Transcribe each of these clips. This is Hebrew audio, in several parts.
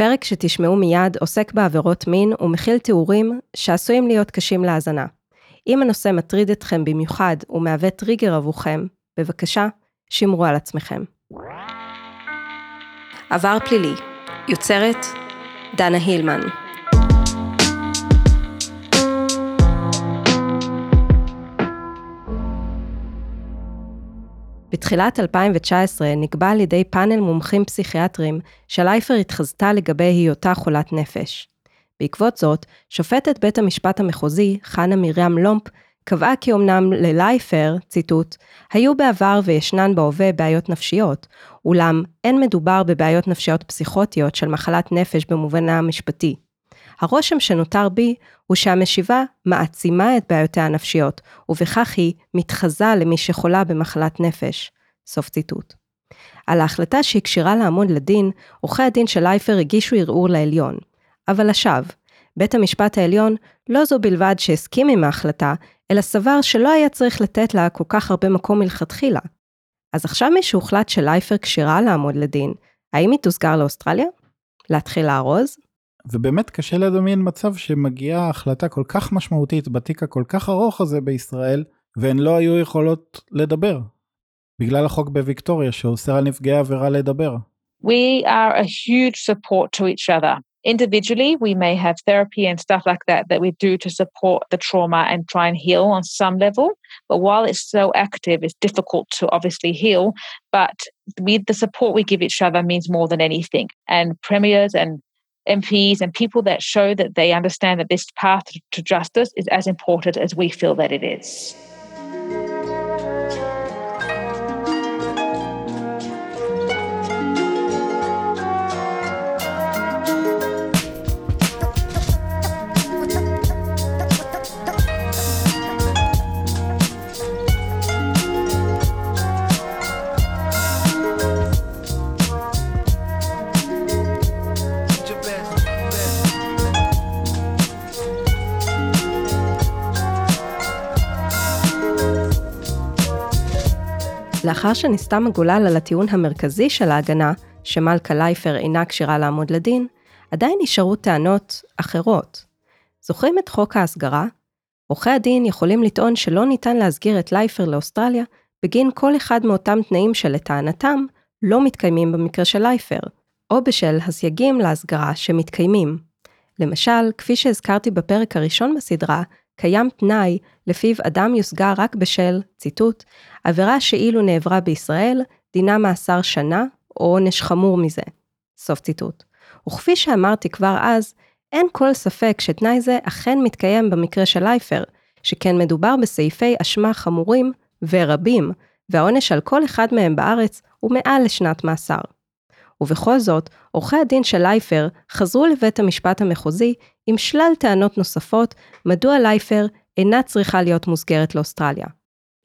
הפרק שתשמעו מיד עוסק בעבירות מין ומכיל תיאורים שעשויים להיות קשים להאזנה. אם הנושא מטריד אתכם במיוחד ומהווה טריגר עבורכם, בבקשה, שמרו על עצמכם. עבר פלילי, יוצרת דנה הילמן. בתחילת 2019 נקבע על ידי פאנל מומחים פסיכיאטרים שלייפר התחזתה לגבי היותה חולת נפש. בעקבות זאת, שופטת בית המשפט המחוזי, חנה מרים לומפ, קבעה כי אמנם ללייפר, ציטוט, היו בעבר וישנן בהווה בעיות נפשיות, אולם אין מדובר בבעיות נפשיות פסיכוטיות של מחלת נפש במובנה המשפטי. הרושם שנותר בי הוא שהמשיבה מעצימה את בעיותיה הנפשיות, ובכך היא מתחזה למי שחולה במחלת נפש. סוף ציטוט. על ההחלטה שהקשירה לעמוד לדין, עורכי הדין של לייפר הגישו ערעור לעליון. אבל לשווא, בית המשפט העליון לא זו בלבד שהסכים עם ההחלטה, אלא סבר שלא היה צריך לתת לה כל כך הרבה מקום מלכתחילה. אז עכשיו משהוחלט שלייפר כשירה לעמוד לדין, האם היא תוסגר לאוסטרליה? להתחיל לארוז? ובאמת קשה לדמיין מצב שמגיעה החלטה כל כך משמעותית בתיק הכל כך ארוך הזה בישראל, והן לא היו יכולות לדבר. בגלל החוק בוויקטוריה שאוסר על נפגעי עבירה לדבר. We are a huge support to each other. Individually, we may have therapy and stuff like that that we do to support the trauma and try and heal on some level. But while it's so active, it's difficult to obviously heal. But with the support we give each other means more than anything. And premiers and MPs and people that show that they understand that this path to justice is as important as we feel that it is. לאחר שנסתם הגולל על הטיעון המרכזי של ההגנה, שמלכה לייפר אינה כשירה לעמוד לדין, עדיין נשארו טענות אחרות. זוכרים את חוק ההסגרה? עורכי הדין יכולים לטעון שלא ניתן להסגיר את לייפר לאוסטרליה בגין כל אחד מאותם תנאים שלטענתם לא מתקיימים במקרה של לייפר, או בשל הסייגים להסגרה שמתקיימים. למשל, כפי שהזכרתי בפרק הראשון בסדרה, קיים תנאי לפיו אדם יוסגר רק בשל, ציטוט, עבירה שאילו נעברה בישראל, דינה מאסר שנה או עונש חמור מזה. סוף ציטוט. וכפי שאמרתי כבר אז, אין כל ספק שתנאי זה אכן מתקיים במקרה של לייפר, שכן מדובר בסעיפי אשמה חמורים ורבים, והעונש על כל אחד מהם בארץ הוא מעל לשנת מאסר. ובכל זאת, עורכי הדין של לייפר חזרו לבית המשפט המחוזי עם שלל טענות נוספות מדוע לייפר אינה צריכה להיות מוסגרת לאוסטרליה.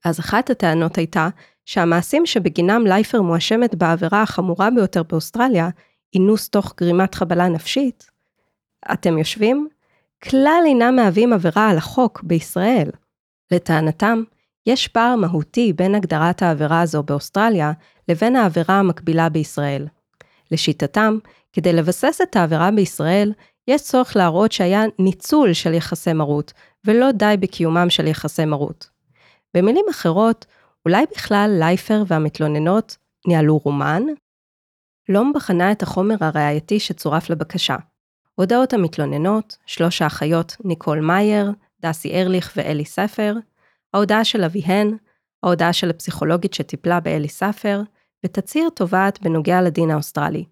אז אחת הטענות הייתה שהמעשים שבגינם לייפר מואשמת בעבירה החמורה ביותר באוסטרליה, אינוס תוך גרימת חבלה נפשית, אתם יושבים? כלל אינם מהווים עבירה על החוק בישראל. לטענתם, יש פער מהותי בין הגדרת העבירה הזו באוסטרליה לבין העבירה המקבילה בישראל. לשיטתם, כדי לבסס את העבירה בישראל, יש צורך להראות שהיה ניצול של יחסי מרות, ולא די בקיומם של יחסי מרות. במילים אחרות, אולי בכלל לייפר והמתלוננות ניהלו רומן? לום בחנה את החומר הראייתי שצורף לבקשה. הודעות המתלוננות, שלוש האחיות ניקול מאייר, דסי ארליך ואלי ספר, ההודעה של אביהן, ההודעה של הפסיכולוגית שטיפלה באלי ספר, ותצהיר תובעת בנוגע לדין האוסטרלי.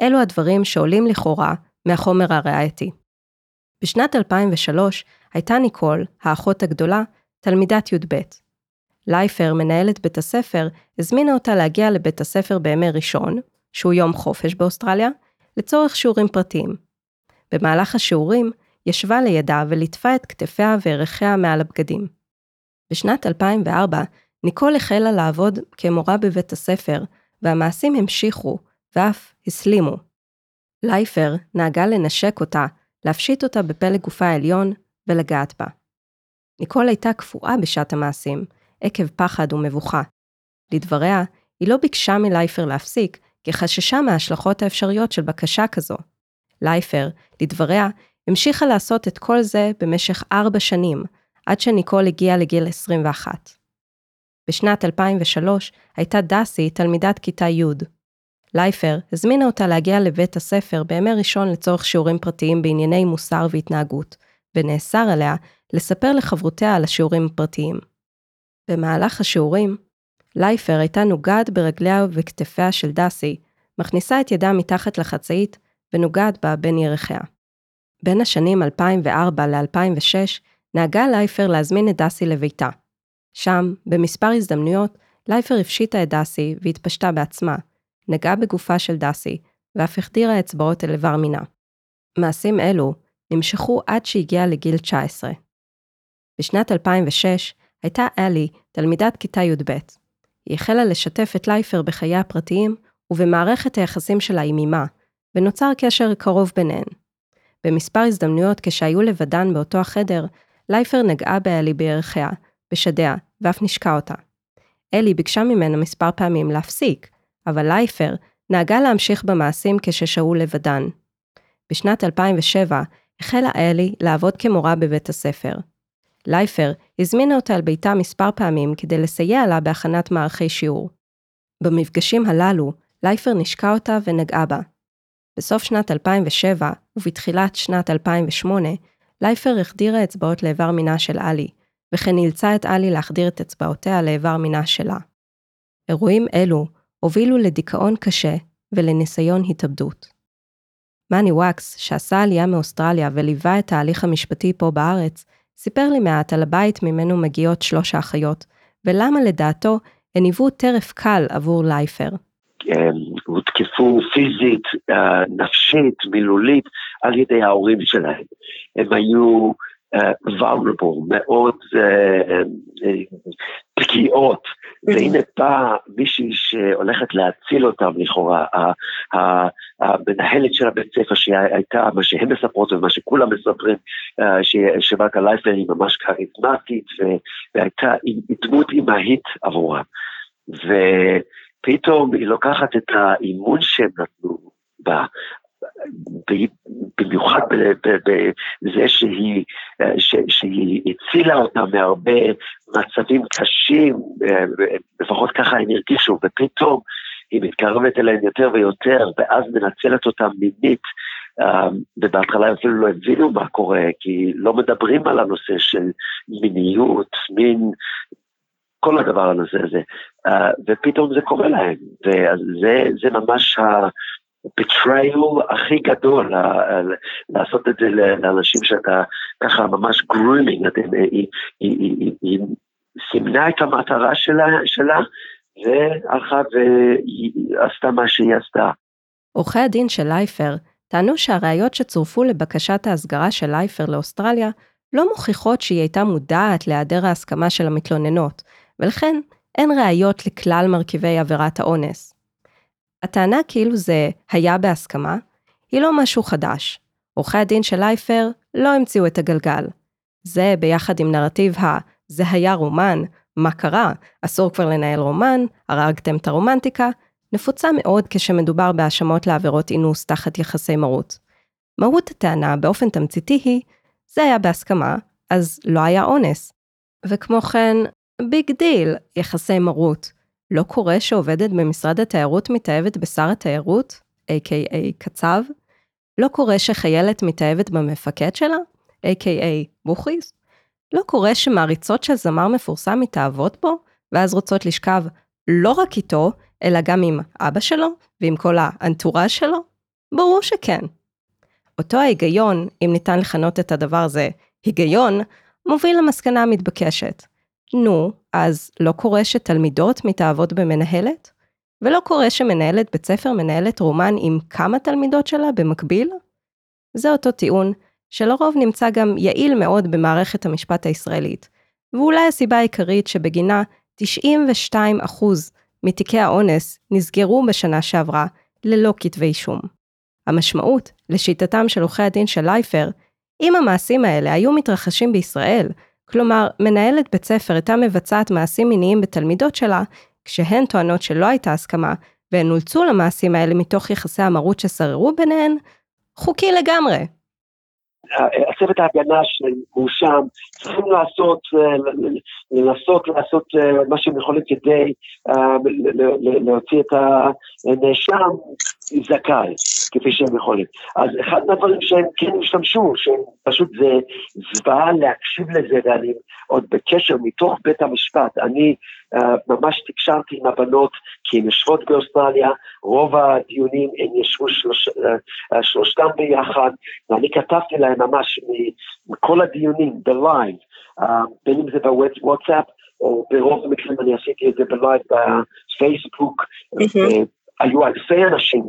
אלו הדברים שעולים לכאורה מהחומר הראייתי. בשנת 2003 הייתה ניקול, האחות הגדולה, תלמידת י"ב. לייפר, מנהלת בית הספר, הזמינה אותה להגיע לבית הספר בימי ראשון, שהוא יום חופש באוסטרליה, לצורך שיעורים פרטיים. במהלך השיעורים, ישבה לידה וליטפה את כתפיה וירכיה מעל הבגדים. בשנת 2004, ניקול החלה לעבוד כמורה בבית הספר, והמעשים המשיכו, ואף הסלימו. לייפר נהגה לנשק אותה, להפשיט אותה בפלג גופה העליון ולגעת בה. ניקול הייתה קפואה בשעת המעשים, עקב פחד ומבוכה. לדבריה, היא לא ביקשה מלייפר להפסיק, כי חששה מההשלכות האפשריות של בקשה כזו. לייפר, לדבריה, המשיכה לעשות את כל זה במשך ארבע שנים, עד שניקול הגיעה לגיל 21. בשנת 2003 הייתה דסי תלמידת כיתה י'. לייפר הזמינה אותה להגיע לבית הספר בימי ראשון לצורך שיעורים פרטיים בענייני מוסר והתנהגות, ונאסר עליה לספר לחברותיה על השיעורים הפרטיים. במהלך השיעורים, לייפר הייתה נוגעת ברגליה ובכתפיה של דסי, מכניסה את ידה מתחת לחצאית ונוגעת בה בין ירחיה. בין השנים 2004 ל-2006 נהגה לייפר להזמין את דסי לביתה. שם, במספר הזדמנויות, לייפר הפשיטה את דסי והתפשטה בעצמה, נגעה בגופה של דסי, ואף החדירה אצבעות אל איבר מינה. מעשים אלו נמשכו עד שהגיעה לגיל 19. בשנת 2006 הייתה אלי תלמידת כיתה י"ב. היא החלה לשתף את לייפר בחיי הפרטיים ובמערכת היחסים שלה עם אמה, ונוצר קשר קרוב ביניהן. במספר הזדמנויות כשהיו לבדן באותו החדר, לייפר נגעה באלי בירכיה, בשדיה, ואף נשקה אותה. אלי ביקשה ממנה מספר פעמים להפסיק, אבל לייפר נהגה להמשיך במעשים כששהו לבדן. בשנת 2007 החלה אלי לעבוד כמורה בבית הספר. לייפר הזמינה אותה אל ביתה מספר פעמים כדי לסייע לה בהכנת מערכי שיעור. במפגשים הללו, לייפר נשקה אותה ונגעה בה. בסוף שנת 2007 ובתחילת שנת 2008, לייפר החדירה אצבעות לאיבר מינה של אלי, וכן אילצה את אלי להחדיר את אצבעותיה לאיבר מינה שלה. אירועים אלו הובילו לדיכאון קשה ולניסיון התאבדות. מאני וואקס, שעשה עלייה מאוסטרליה וליווה את ההליך המשפטי פה בארץ, סיפר לי מעט על הבית ממנו מגיעות שלוש האחיות, ולמה לדעתו הן היוו טרף קל עבור לייפר. הותקפו פיזית, אה, נפשית, מילולית, על ידי ההורים שלהם. הם היו vulnerable, מאוד פגיעות, והנה באה מישהי שהולכת להציל אותם לכאורה, המנהלת של הבית ספר שהייתה, מה שהן מספרות ומה שכולם מספרים, שבאקה לייפר היא ממש כריזמטית והייתה דמות אימהית עבורם. ופתאום היא לוקחת את האימון שהם נתנו בה, במיוחד בזה שהיא, שהיא הצילה אותם מהרבה מצבים קשים, לפחות ככה הם הרגישו, ופתאום היא מתקרבת אליהם יותר ויותר, ואז מנצלת אותם מינית, ובהתחלה אפילו לא הבינו מה קורה, כי לא מדברים על הנושא של מיניות, מין, כל הדבר הזה, הזה. ופתאום זה קורה להם, וזה ממש betrayal הכי גדול, לעשות את זה לאנשים שאתה ככה ממש grooming, היא סימנה את המטרה שלה, שלה והלכה ועשתה מה שהיא עשתה. עורכי הדין של לייפר טענו שהראיות שצורפו לבקשת ההסגרה של לייפר לאוסטרליה לא מוכיחות שהיא הייתה מודעת להיעדר ההסכמה של המתלוננות, ולכן אין ראיות לכלל מרכיבי עבירת האונס. הטענה כאילו זה היה בהסכמה, היא לא משהו חדש. עורכי הדין של לייפר לא המציאו את הגלגל. זה ביחד עם נרטיב ה- זה היה רומן, מה קרה, אסור כבר לנהל רומן, הרגתם את הרומנטיקה, נפוצה מאוד כשמדובר בהאשמות לעבירות אינוס תחת יחסי מרות. מהות הטענה באופן תמציתי היא, זה היה בהסכמה, אז לא היה אונס. וכמו כן, big deal, יחסי מרות. לא קורה שעובדת במשרד התיירות מתאהבת בשר התיירות, a.k.a קצב? לא קורה שחיילת מתאהבת במפקד שלה, a.k.a בוכריס? לא קורה שמעריצות של זמר מפורסם מתאהבות בו, ואז רוצות לשכב לא רק איתו, אלא גם עם אבא שלו, ועם כל האנטורה שלו? ברור שכן. אותו ההיגיון, אם ניתן לכנות את הדבר הזה היגיון, מוביל למסקנה המתבקשת. נו, אז לא קורה שתלמידות מתאהבות במנהלת? ולא קורה שמנהלת בית ספר מנהלת רומן עם כמה תלמידות שלה במקביל? זה אותו טיעון, שלרוב נמצא גם יעיל מאוד במערכת המשפט הישראלית, ואולי הסיבה העיקרית שבגינה 92% מתיקי האונס נסגרו בשנה שעברה ללא כתבי אישום. המשמעות, לשיטתם של עורכי הדין של לייפר, אם המעשים האלה היו מתרחשים בישראל, כלומר, מנהלת בית ספר הייתה מבצעת מעשים מיניים בתלמידות שלה, כשהן טוענות שלא הייתה הסכמה, והן אולצו למעשים האלה מתוך יחסי המרות ששררו ביניהן, חוקי לגמרי. הצוות ההגנה שמואשם, צריכים לעשות, אה, לנסות לעשות אה, מה שהם יכולים כדי אה, להוציא את הנאשם זכאי, כפי שהם יכולים. אז אחד מהדברים שהם כן השתמשו, שהם פשוט זה זוועה להקשיב לזה, ואני עוד בקשר מתוך בית המשפט, אני ממש תקשרתי עם הבנות, כי הן יושבות באוסטרליה, רוב הדיונים הם ישבו שלוש, אה, שלושתם ביחד, ואני כתבתי להם ממש מכל הדיונים ב live, בין אם זה בוואטסאפ, או ברוב המקרים אני עשיתי את זה ב live בפייסבוק, mm-hmm. היו אלפי אנשים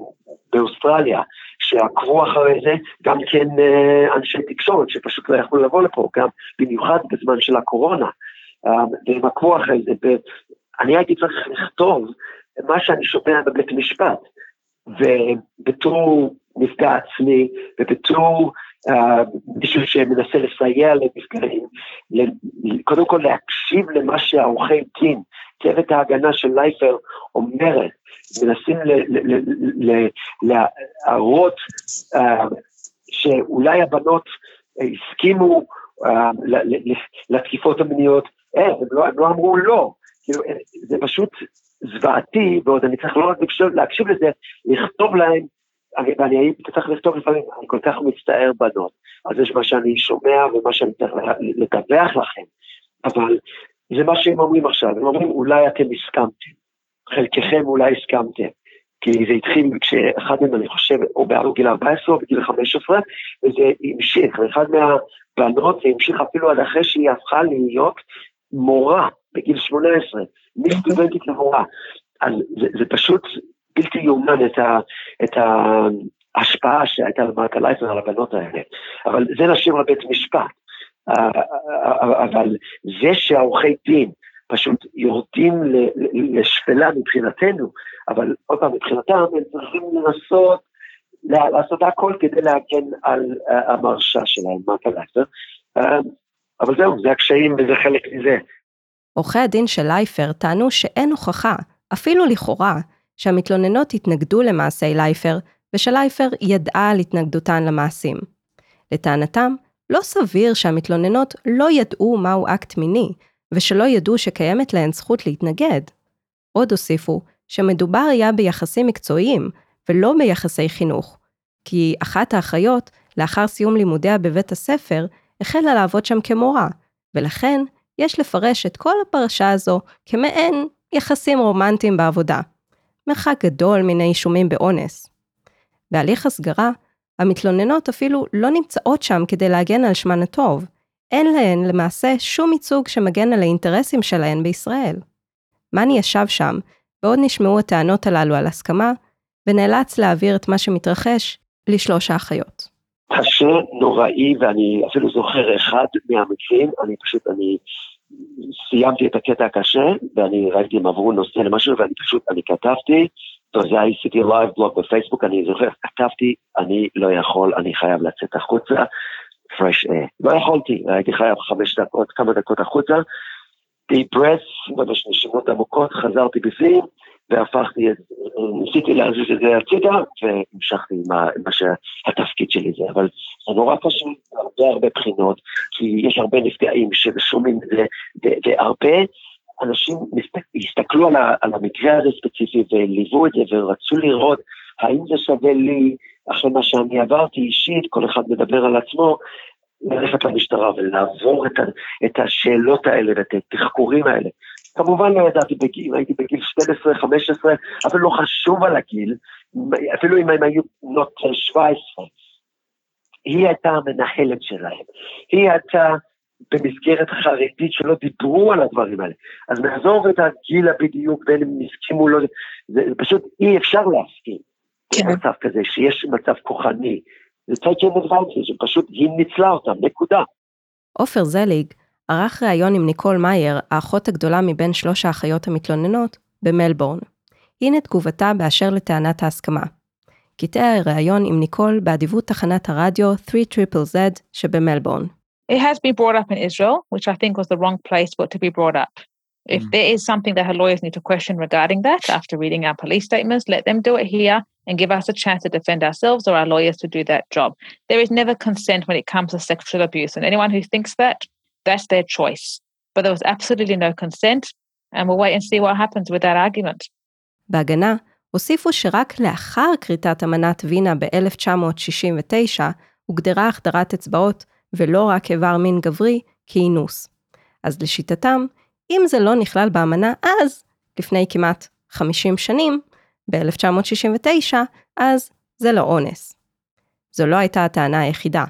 באוסטרליה שעקבו אחרי זה, גם כן אה, אנשי תקשורת שפשוט לא יכלו לבוא לפה, גם במיוחד בזמן של הקורונה, אה, והם עקבו אחרי זה. אני הייתי צריך לכתוב מה שאני שומע בבית משפט, ובתור נפגע עצמי, ובתור uh, מישהו שמנסה לסייע לנפגעים, קודם כל להקשיב למה שהעורכי דין, צוות ההגנה של לייפר אומרת, מנסים להראות אה, שאולי הבנות הסכימו אה, לתקיפות המיניות, אה, הם לא, הם לא אמרו לא, כאילו, זה פשוט זוועתי, ועוד אני צריך לא רק להקשיב לזה, לכתוב להם, ואני הייתי צריך לכתוב לפעמים, אני כל כך מצטער בנות, אז יש מה שאני שומע ומה שאני צריך לדווח לכם, אבל זה מה שהם אומרים עכשיו, הם אומרים אולי אתם הסכמתם. חלקכם אולי הסכמתם, כי זה התחיל כשאחד מהם, אני חושב, או בגיל 14 או בגיל 15, וזה המשיך, ואחד מהבנות, זה המשיך אפילו עד אחרי שהיא הפכה להיות מורה בגיל 18, מסטודנטית למורה. אז זה, זה פשוט בלתי יאומן את, ה, את ההשפעה שהייתה למרקה לייפר על הבנות האלה. אבל זה נשאיר לבית משפט. אבל זה שהעורכי דין פשוט יורדים לשפלה מבחינתנו, אבל עוד פעם, מבחינתם הם צריכים לנסות לעשות הכל כדי להגן על אה, המרשה שלהם, לייפר. אה, אבל זהו, זה הקשיים וזה חלק מזה. עורכי הדין של לייפר טענו שאין הוכחה, אפילו לכאורה, שהמתלוננות התנגדו למעשי לייפר, ושלייפר ידעה על התנגדותן למעשים. לטענתם, לא סביר שהמתלוננות לא ידעו מהו אקט מיני, ושלא ידעו שקיימת להן זכות להתנגד. עוד הוסיפו שמדובר היה ביחסים מקצועיים, ולא ביחסי חינוך, כי אחת האחיות, לאחר סיום לימודיה בבית הספר, החלה לעבוד שם כמורה, ולכן יש לפרש את כל הפרשה הזו כמעין יחסים רומנטיים בעבודה. מרחק גדול מן האישומים באונס. בהליך הסגרה, המתלוננות אפילו לא נמצאות שם כדי להגן על שמן הטוב, אין להן למעשה שום ייצוג שמגן על האינטרסים שלהן בישראל. מאני ישב שם, ועוד נשמעו הטענות הללו על הסכמה, ונאלץ להעביר את מה שמתרחש לשלוש האחיות. קשה, נוראי, ואני אפילו זוכר אחד מהמקרים, אני פשוט, אני סיימתי את הקטע הקשה, ואני ראיתי אם עברו נושא למשהו, ואני פשוט, אני כתבתי, זה עשיתי live blog בפייסבוק, אני זוכר, כתבתי, אני לא יכול, אני חייב לצאת החוצה, fresh air. לא יכולתי, הייתי חייב חמש דקות, כמה דקות החוצה, deep breath, ממש נשימות עמוקות, חזרתי בפנים, והפכתי, ניסיתי להזיז את זה הצידה, והמשכתי עם מה שהתפקיד שלי זה, אבל זה נורא פשוט, הרבה הרבה בחינות, כי יש הרבה נפגעים ששומעים את זה, והרבה אנשים הסתכלו על, על המקרה הזה ספציפי וליוו את זה ורצו לראות האם זה שווה לי אחרי מה שאני עברתי אישית, כל אחד מדבר על עצמו, ללכת למשטרה ולעבור את, את השאלות האלה ואת התחקורים האלה. כמובן לא ידעתי בגיל, הייתי בגיל 12, 15, אבל לא חשוב על הגיל, אפילו אם הם היו בנות 17. היא הייתה המנהלת שלהם, היא הייתה במסגרת חרדית שלא דיברו על הדברים האלה. אז נעזוב את הגיל הבדיוק בין אם הסכימו לא, זה פשוט אי אפשר להסכים. כן. מצב כזה, שיש מצב כוחני. זה taken advantage, שפשוט היא ניצלה אותם, נקודה. עופר זליג ערך ראיון עם ניקול מאייר, האחות הגדולה מבין שלוש האחיות המתלוננות, במלבורן. הנה תגובתה באשר לטענת ההסכמה. קטעי הראיון עם ניקול באדיבות תחנת הרדיו 3ZZZ שבמלבורן. It has been brought up in Israel, which I think was the wrong place for it to be brought up. If Mm. there is something that her lawyers need to question regarding that after reading our police statements, let them do it here and give us a chance to defend ourselves or our lawyers to do that job. There is never consent when it comes to sexual abuse. And anyone who thinks that, that's their choice. But there was absolutely no consent. And we'll wait and see what happens with that argument. בהגנה הוסיפו שרק לאחר כריתת אמנת וינה ב-1969 הוגדרה החדרת אצבעות ולא רק איבר מין גברי כאינוס. אז לשיטתם, אם זה לא נכלל באמנה אז, לפני כמעט 50 שנים, ב-1969, אז זה לא אונס. זו לא הייתה הטענה היחידה.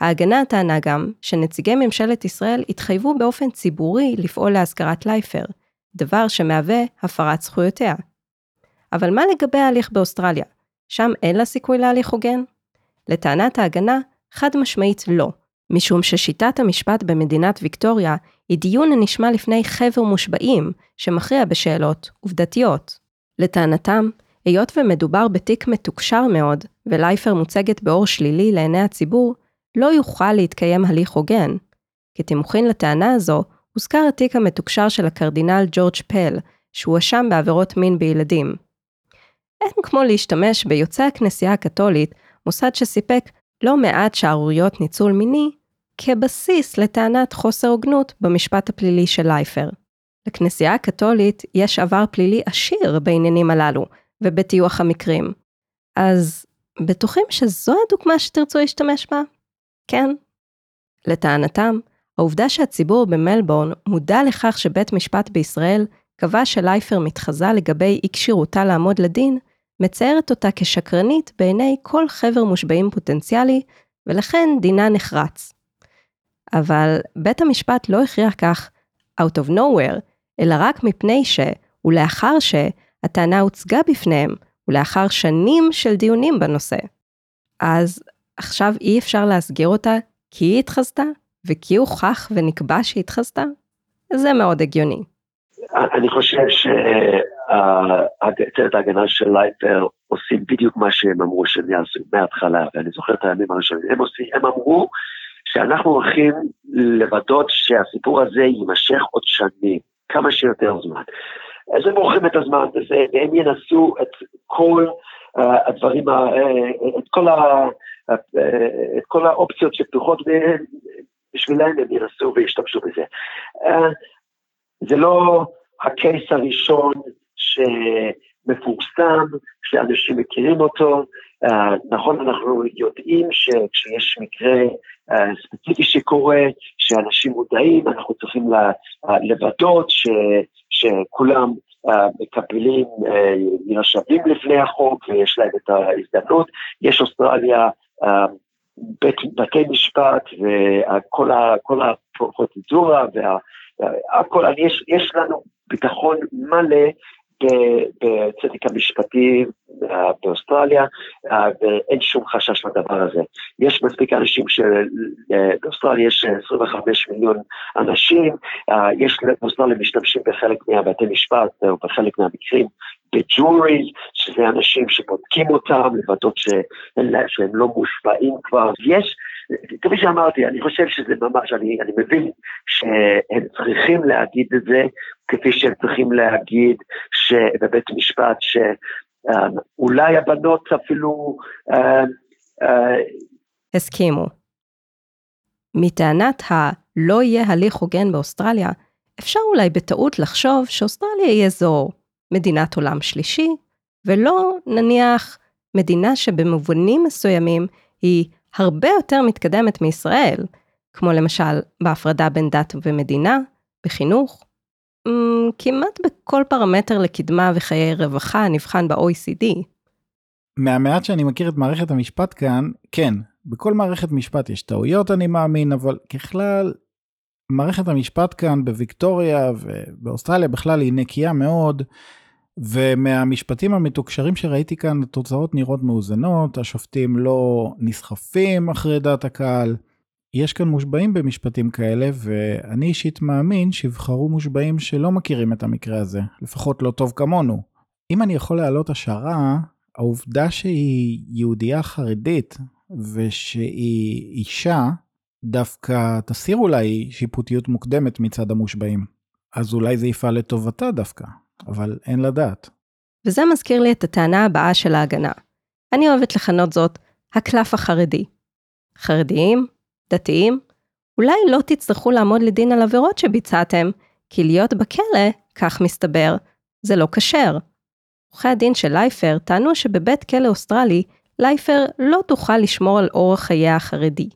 ההגנה טענה גם שנציגי ממשלת ישראל התחייבו באופן ציבורי לפעול להשכרת לייפר, דבר שמהווה הפרת זכויותיה. אבל מה לגבי ההליך באוסטרליה? שם אין לה סיכוי להליך הוגן? לטענת ההגנה, חד משמעית לא, משום ששיטת המשפט במדינת ויקטוריה היא דיון הנשמע לפני חבר מושבעים, שמכריע בשאלות עובדתיות. לטענתם, היות ומדובר בתיק מתוקשר מאוד, ולייפר מוצגת באור שלילי לעיני הציבור, לא יוכל להתקיים הליך הוגן. כתימוכין לטענה הזו, הוזכר התיק המתוקשר של הקרדינל ג'ורג' פל, שהואשם בעבירות מין בילדים. אין כמו להשתמש ביוצאי הכנסייה הקתולית, מוסד שסיפק לא מעט שערוריות ניצול מיני, כבסיס לטענת חוסר הוגנות במשפט הפלילי של לייפר. לכנסייה הקתולית יש עבר פלילי עשיר בעניינים הללו, ובטיוח המקרים. אז בטוחים שזו הדוגמה שתרצו להשתמש בה? כן. לטענתם, העובדה שהציבור במלבורן מודע לכך שבית משפט בישראל קבע שלייפר מתחזה לגבי אי כשירותה לעמוד לדין, מציירת אותה כשקרנית בעיני כל חבר מושבעים פוטנציאלי, ולכן דינה נחרץ. אבל בית המשפט לא הכריע כך out of nowhere, אלא רק מפני ש, ולאחר שהטענה הוצגה בפניהם, ולאחר שנים של דיונים בנושא. אז עכשיו אי אפשר להסגיר אותה כי היא התחזתה, וכי הוכח ונקבע שהיא התחזתה? זה מאוד הגיוני. אני חושב שצוות ההגנה של לייפר עושים בדיוק מה שהם אמרו שהם יעשו מההתחלה, ואני זוכר את הימים הראשונים. הם, עושים, הם אמרו שאנחנו הולכים לוודא שהסיפור הזה יימשך עוד שנים, כמה שיותר זמן. אז הם מורחים את הזמן בזה, והם ינסו את כל uh, הדברים, uh, את, כל ה, את כל האופציות שפתוחות בשבילם, הם ינסו וישתמשו בזה. Uh, זה לא הקייס הראשון שמפורסם, שאנשים מכירים אותו. Uh, נכון, אנחנו יודעים שכשיש מקרה uh, ספציפי שקורה, שאנשים מודעים, אנחנו צריכים לוודאות ש, שכולם uh, מקבלים, נרשמים לפני החוק ויש להם את ההזדמנות. יש אוסטרליה, בית, בתי משפט וכל הפרוצדורה וה... יש, יש לנו ביטחון מלא בצדק המשפטי באוסטרליה, ואין שום חשש לדבר הזה. יש מספיק אנשים שבאוסטרליה יש 25 מיליון אנשים, יש באוסטרליה משתמשים בחלק מהבתי משפט, או בחלק מהמקרים, בג'וריז, שזה אנשים שבודקים אותם, לוודאות שהם לא מושפעים כבר. יש, כפי שאמרתי, אני חושב שזה ממש, אני, אני מבין שהם צריכים להגיד את זה, כפי שהם צריכים להגיד בבית משפט, שאולי הבנות אפילו... הסכימו. מטענת ה"לא יהיה הליך הוגן באוסטרליה", אפשר אולי בטעות לחשוב שאוסטרליה היא אזור מדינת עולם שלישי, ולא נניח מדינה שבמובנים מסוימים היא הרבה יותר מתקדמת מישראל, כמו למשל בהפרדה בין דת ומדינה, בחינוך. כמעט בכל פרמטר לקדמה וחיי רווחה נבחן ב-OECD. מהמעט שאני מכיר את מערכת המשפט כאן, כן, בכל מערכת משפט יש טעויות אני מאמין, אבל ככלל, מערכת המשפט כאן בוויקטוריה ובאוסטרליה בכלל היא נקייה מאוד, ומהמשפטים המתוקשרים שראיתי כאן, התוצאות נראות מאוזנות, השופטים לא נסחפים אחרי דעת הקהל. יש כאן מושבעים במשפטים כאלה, ואני אישית מאמין שיבחרו מושבעים שלא מכירים את המקרה הזה, לפחות לא טוב כמונו. אם אני יכול להעלות השערה, העובדה שהיא יהודייה חרדית ושהיא אישה, דווקא תסיר אולי שיפוטיות מוקדמת מצד המושבעים. אז אולי זה יפעל לטובתה דווקא, אבל אין לדעת. וזה מזכיר לי את הטענה הבאה של ההגנה. אני אוהבת לכנות זאת הקלף החרדי. חרדיים, דתיים, אולי לא תצטרכו לעמוד לדין על עבירות שביצעתם, כי להיות בכלא, כך מסתבר, זה לא כשר. עורכי הדין של לייפר טענו שבבית כלא אוסטרלי, לייפר לא תוכל לשמור על אורח חייה החרדי.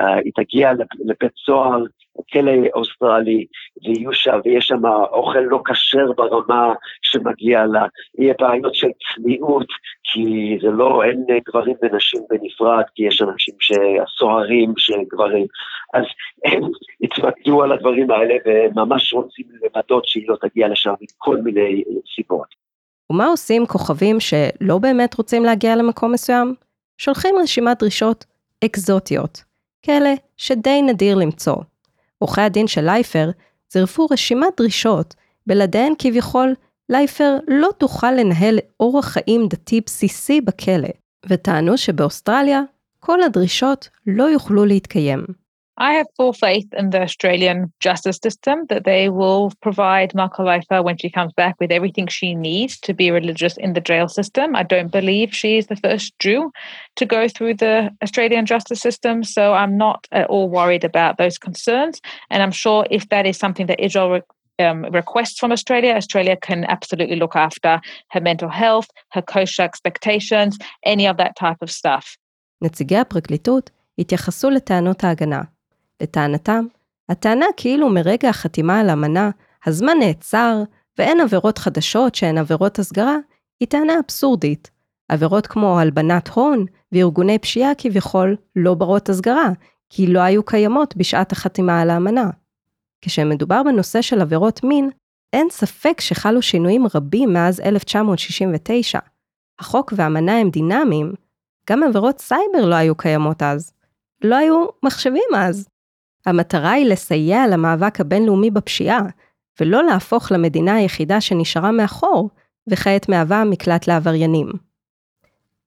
אה, היא תגיע לבית סוהר, כלא אוסטרלי, ויהיו שם, ויש שם אוכל לא כשר ברמה שמגיע לה, יהיה בעיות של צניעות, כי זה לא, אין גברים ונשים בנפרד, כי יש אנשים שהסוהרים שהם גברים, אז הם התמקדו על הדברים האלה וממש רוצים לוודאות שהיא לא תגיע לשם מכל מיני סיבות. ומה עושים כוכבים שלא באמת רוצים להגיע למקום מסוים? שולחים רשימת דרישות אקזוטיות, כאלה שדי נדיר למצוא. עורכי הדין של לייפר צירפו רשימת דרישות, בלעדיהן כביכול לייפר לא תוכל לנהל אורח חיים דתי בסיסי בכלא, וטענו שבאוסטרליה כל הדרישות לא יוכלו להתקיים. I have full faith in the Australian justice system that they will provide Malka when she comes back with everything she needs to be religious in the jail system. I don't believe she is the first Jew to go through the Australian justice system, so I'm not at all worried about those concerns. And I'm sure if that is something that Israel um, requests from Australia, Australia can absolutely look after her mental health, her kosher expectations, any of that type of stuff. נציגי הפרקליטות התייחסו לטענות ההגנה לטענתם, הטענה כאילו מרגע החתימה על אמנה, הזמן נעצר ואין עבירות חדשות שהן עבירות הסגרה, היא טענה אבסורדית. עבירות כמו הלבנת הון וארגוני פשיעה כביכול לא ברות הסגרה, כי לא היו קיימות בשעת החתימה על האמנה. כשמדובר בנושא של עבירות מין, אין ספק שחלו שינויים רבים מאז 1969. החוק והאמנה הם דינמיים, גם עבירות סייבר לא היו קיימות אז. לא היו מחשבים אז. המטרה היא לסייע למאבק הבינלאומי בפשיעה, ולא להפוך למדינה היחידה שנשארה מאחור, וכעת מהווה מקלט לעבריינים.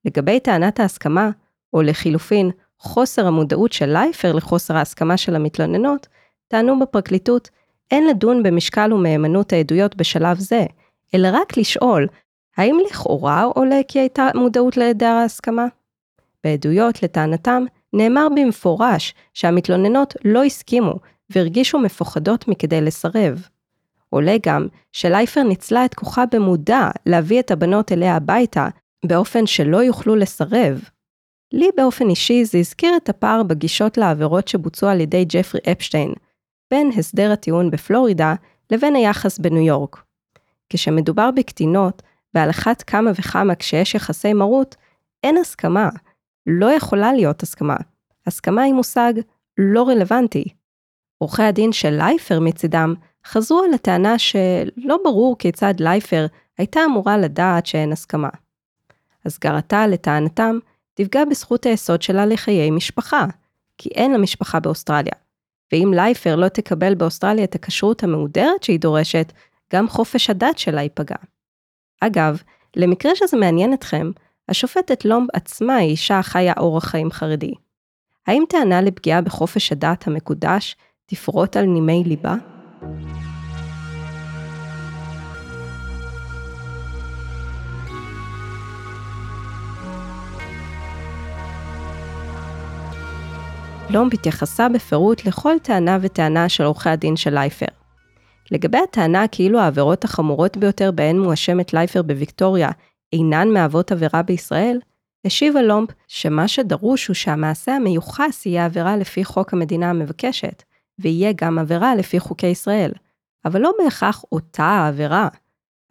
לגבי טענת ההסכמה, או לחילופין, חוסר המודעות של לייפר לחוסר ההסכמה של המתלוננות, טענו בפרקליטות, אין לדון במשקל ומהימנות העדויות בשלב זה, אלא רק לשאול, האם לכאורה עולה כי הייתה מודעות להיעדר ההסכמה? בעדויות, לטענתם, נאמר במפורש שהמתלוננות לא הסכימו והרגישו מפוחדות מכדי לסרב. עולה גם שלייפר ניצלה את כוחה במודע להביא את הבנות אליה הביתה באופן שלא יוכלו לסרב. לי באופן אישי זה הזכיר את הפער בגישות לעבירות שבוצעו על ידי ג'פרי אפשטיין, בין הסדר הטיעון בפלורידה לבין היחס בניו יורק. כשמדובר בקטינות, אחת כמה וכמה כשיש יחסי מרות, אין הסכמה, לא יכולה להיות הסכמה. הסכמה היא מושג לא רלוונטי. עורכי הדין של לייפר מצידם חזרו על הטענה שלא ברור כיצד לייפר הייתה אמורה לדעת שאין הסכמה. הסגרתה, לטענתם, תפגע בזכות היסוד שלה לחיי משפחה, כי אין לה משפחה באוסטרליה. ואם לייפר לא תקבל באוסטרליה את הכשרות המהודרת שהיא דורשת, גם חופש הדת שלה ייפגע. אגב, למקרה שזה מעניין אתכם, השופטת לומב עצמה היא אישה החיה אורח חיים חרדי. האם טענה לפגיעה בחופש הדת המקודש תפרוט על נימי ליבה? לומב התייחסה בפירוט לכל טענה וטענה של עורכי הדין של לייפר. לגבי הטענה כאילו העבירות החמורות ביותר בהן מואשמת לייפר בוויקטוריה אינן מהוות עבירה בישראל, השיבה לומפ שמה שדרוש הוא שהמעשה המיוחס יהיה עבירה לפי חוק המדינה המבקשת, ויהיה גם עבירה לפי חוקי ישראל, אבל לא בהכרח אותה העבירה.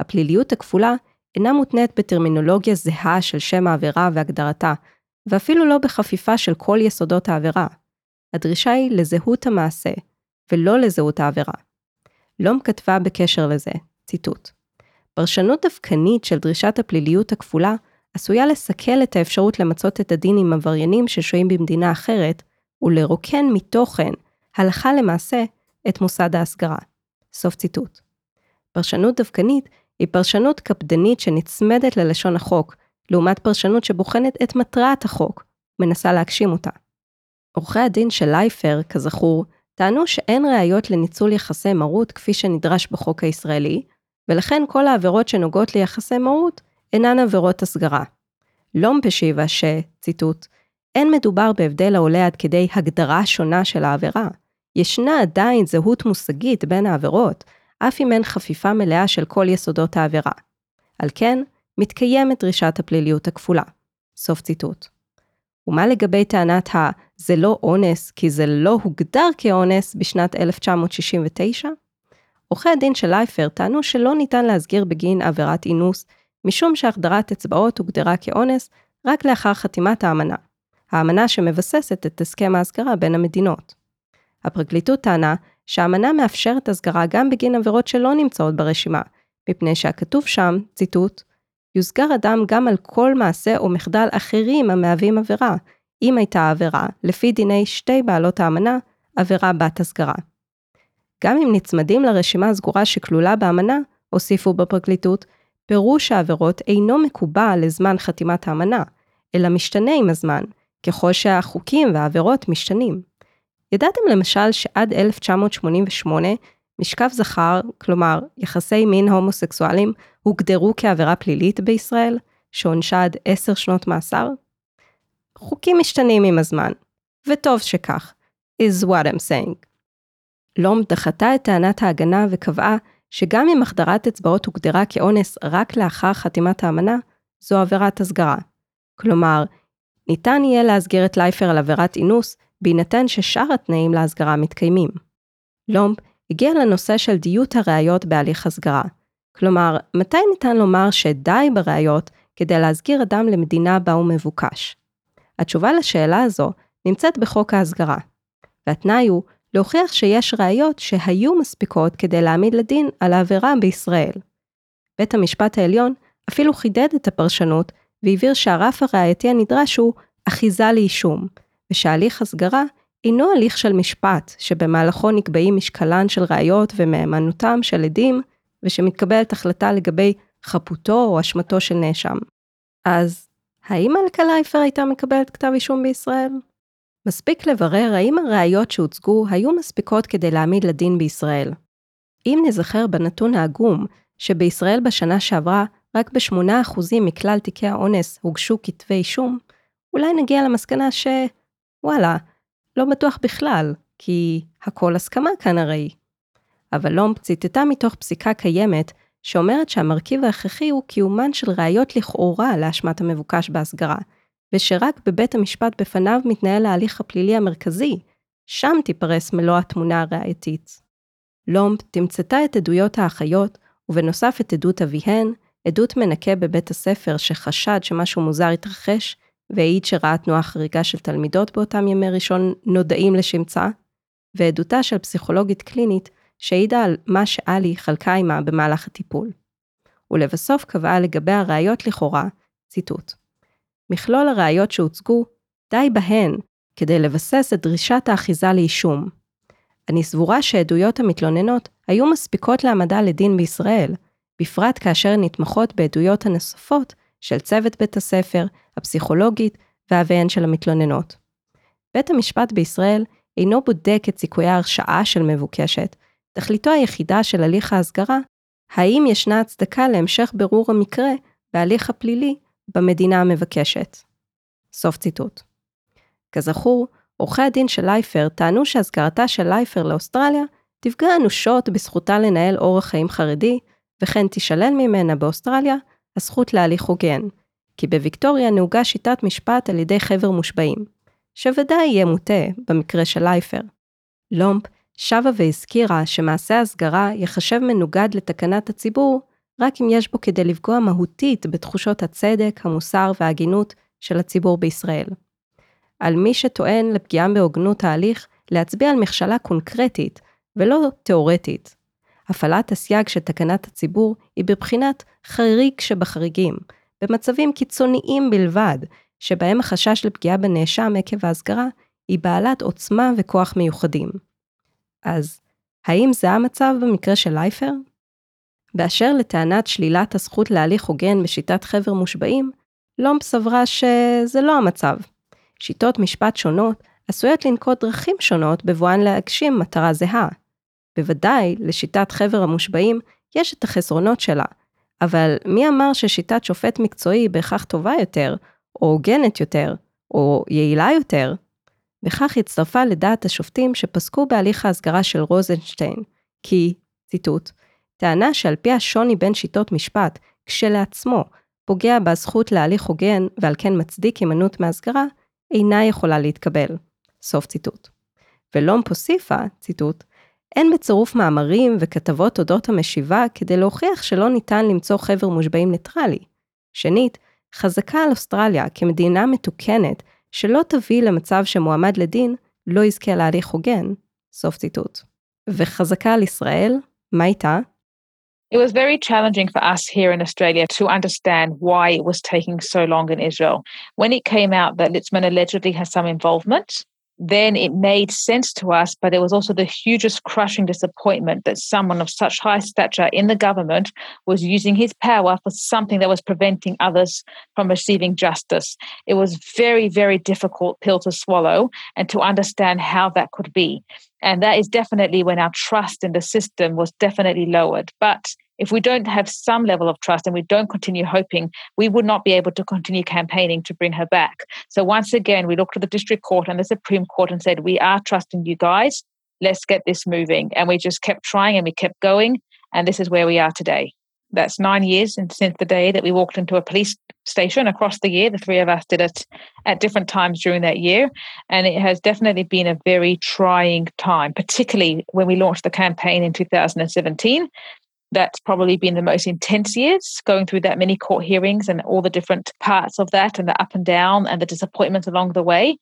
הפליליות הכפולה אינה מותנית בטרמינולוגיה זהה של שם העבירה והגדרתה, ואפילו לא בחפיפה של כל יסודות העבירה. הדרישה היא לזהות המעשה, ולא לזהות העבירה. לום כתבה בקשר לזה, ציטוט: פרשנות דווקנית של דרישת הפליליות הכפולה עשויה לסכל את האפשרות למצות את הדין עם עבריינים ששוהים במדינה אחרת, ולרוקן מתוכן, הלכה למעשה, את מוסד ההסגרה. סוף ציטוט. פרשנות דווקנית היא פרשנות קפדנית שנצמדת ללשון החוק, לעומת פרשנות שבוחנת את מטרת החוק, מנסה להגשים אותה. עורכי הדין של לייפר, כזכור, טענו שאין ראיות לניצול יחסי מרות כפי שנדרש בחוק הישראלי, ולכן כל העבירות שנוגעות ליחסי מרות אינן עבירות הסגרה. לום פשיבה ש, ציטוט, אין מדובר בהבדל העולה עד כדי הגדרה שונה של העבירה. ישנה עדיין זהות מושגית בין העבירות, אף אם אין חפיפה מלאה של כל יסודות העבירה. על כן, מתקיימת דרישת הפליליות הכפולה. סוף ציטוט. ומה לגבי טענת ה- זה לא אונס כי זה לא הוגדר כאונס בשנת 1969? עורכי הדין של לייפר טענו שלא ניתן להסגיר בגין עבירת אינוס, משום שהחדרת אצבעות הוגדרה כאונס רק לאחר חתימת האמנה. האמנה שמבססת את הסכם ההסגרה בין המדינות. הפרקליטות טענה שהאמנה מאפשרת הסגרה גם בגין עבירות שלא נמצאות ברשימה, מפני שהכתוב שם, ציטוט, יוסגר אדם גם על כל מעשה או מחדל אחרים המהווים עבירה, אם הייתה עבירה, לפי דיני שתי בעלות האמנה, עבירה בת הסגרה. גם אם נצמדים לרשימה הסגורה שכלולה באמנה, הוסיפו בפרקליטות, פירוש העבירות אינו מקובע לזמן חתימת האמנה, אלא משתנה עם הזמן, ככל שהחוקים והעבירות משתנים. ידעתם למשל שעד 1988, משכב זכר, כלומר יחסי מין הומוסקסואלים, הוגדרו כעבירה פלילית בישראל, שעונשה עד 10 שנות מאסר? חוקים משתנים עם הזמן, וטוב שכך, is what I'm saying. לום דחתה את טענת ההגנה וקבעה שגם אם החדרת אצבעות הוגדרה כאונס רק לאחר חתימת האמנה, זו עבירת הסגרה. כלומר, ניתן יהיה להסגיר את לייפר על עבירת אינוס, בהינתן ששאר התנאים להסגרה מתקיימים. לומפ הגיע לנושא של דיות הראיות בהליך הסגרה. כלומר, מתי ניתן לומר שדי בראיות כדי להסגיר אדם למדינה בה הוא מבוקש? התשובה לשאלה הזו נמצאת בחוק ההסגרה, והתנאי הוא להוכיח שיש ראיות שהיו מספיקות כדי להעמיד לדין על העבירה בישראל. בית המשפט העליון אפילו חידד את הפרשנות והבהיר שהרף הראייתי הנדרש הוא אחיזה לאישום, ושהליך הסגרה אינו הליך של משפט, שבמהלכו נקבעים משקלן של ראיות ומהימנותם של עדים, ושמתקבלת החלטה לגבי חפותו או אשמתו של נאשם. אז, האם מלכה לייפר הייתה מקבלת כתב אישום בישראל? מספיק לברר האם הראיות שהוצגו היו מספיקות כדי להעמיד לדין בישראל. אם נזכר בנתון העגום, שבישראל בשנה שעברה רק ב-8% מכלל תיקי האונס הוגשו כתבי אישום, אולי נגיע למסקנה ש... וואלה, לא בטוח בכלל, כי הכל הסכמה כאן הרי. אבל לומפ ציטטה מתוך פסיקה קיימת, שאומרת שהמרכיב ההכרחי הוא קיומן של ראיות לכאורה לאשמת המבוקש בהסגרה, ושרק בבית המשפט בפניו מתנהל ההליך הפלילי המרכזי, שם תיפרס מלוא התמונה הראייתית. לומפ תמצתה את עדויות האחיות, ובנוסף את עדות אביהן, עדות מנקה בבית הספר שחשד שמשהו מוזר התרחש, והעיד שראה תנועה חריגה של תלמידות באותם ימי ראשון נודעים לשמצה, ועדותה של פסיכולוגית קלינית שהעידה על מה שאלי חלקה עימה במהלך הטיפול. ולבסוף קבעה לגבי הראיות לכאורה, ציטוט: מכלול הראיות שהוצגו, די בהן כדי לבסס את דרישת האחיזה לאישום. אני סבורה שעדויות המתלוננות היו מספיקות להעמדה לדין בישראל, בפרט כאשר נתמכות בעדויות הנוספות של צוות בית הספר, הפסיכולוגית והאביהן של המתלוננות. בית המשפט בישראל אינו בודק את סיכויי ההרשעה של מבוקשת, תכליתו היחידה של הליך ההסגרה, האם ישנה הצדקה להמשך בירור המקרה בהליך הפלילי במדינה המבקשת. סוף ציטוט. כזכור, עורכי הדין של לייפר טענו שהסגרתה של לייפר לאוסטרליה תפגע אנושות בזכותה לנהל אורח חיים חרדי, וכן תישלל ממנה באוסטרליה הזכות להליך הוגן, כי בוויקטוריה נהוגה שיטת משפט על ידי חבר מושבעים, שוודאי יהיה מוטה במקרה של לייפר. לומפ שבה והזכירה שמעשה הסגרה יחשב מנוגד לתקנת הציבור רק אם יש בו כדי לפגוע מהותית בתחושות הצדק, המוסר וההגינות של הציבור בישראל. על מי שטוען לפגיעה בהוגנות ההליך להצביע על מכשלה קונקרטית ולא תאורטית. הפעלת הסייג של תקנת הציבור היא בבחינת חריג שבחריגים, במצבים קיצוניים בלבד, שבהם החשש לפגיעה בנאשם עקב ההסגרה היא בעלת עוצמה וכוח מיוחדים. אז, האם זה המצב במקרה של לייפר? באשר לטענת שלילת הזכות להליך הוגן בשיטת חבר מושבעים, לומפ סברה שזה לא המצב. שיטות משפט שונות עשויות לנקוט דרכים שונות בבואן להגשים מטרה זהה. בוודאי, לשיטת חבר המושבעים יש את החסרונות שלה, אבל מי אמר ששיטת שופט מקצועי בהכרח טובה יותר, או הוגנת יותר, או יעילה יותר? בכך הצטרפה לדעת השופטים שפסקו בהליך ההסגרה של רוזנשטיין, כי, ציטוט, טענה שעל פי השוני בין שיטות משפט, כשלעצמו, פוגע בזכות להליך הוגן ועל כן מצדיק הימנעות מהסגרה, אינה יכולה להתקבל. סוף ציטוט. ולומפ הוסיפה, ציטוט, אין בצירוף מאמרים וכתבות אודות המשיבה כדי להוכיח שלא ניתן למצוא חבר מושבעים ניטרלי. שנית, חזקה על אוסטרליה כמדינה מתוקנת שלא תביא למצב שמועמד לדין לא יזכה להליך הוגן. סוף ציטוט. וחזקה על ישראל, מה איתה? It was very challenging for us here in Australia to understand why it was taking so long in Israel. When it came out that Litzman allegedly has some involvement, then it made sense to us, but there was also the hugest crushing disappointment that someone of such high stature in the government was using his power for something that was preventing others from receiving justice. It was very, very difficult pill to swallow and to understand how that could be. And that is definitely when our trust in the system was definitely lowered. But if we don't have some level of trust and we don't continue hoping, we would not be able to continue campaigning to bring her back. So once again, we looked to the district court and the Supreme Court and said, We are trusting you guys. Let's get this moving. And we just kept trying and we kept going. And this is where we are today. That's nine years since the day that we walked into a police station across the year. The three of us did it at different times during that year. And it has definitely been a very trying time, particularly when we launched the campaign in 2017 that's probably been the most intense years going through that many court hearings and all the different parts of that and the up and down and the disappointments along the way.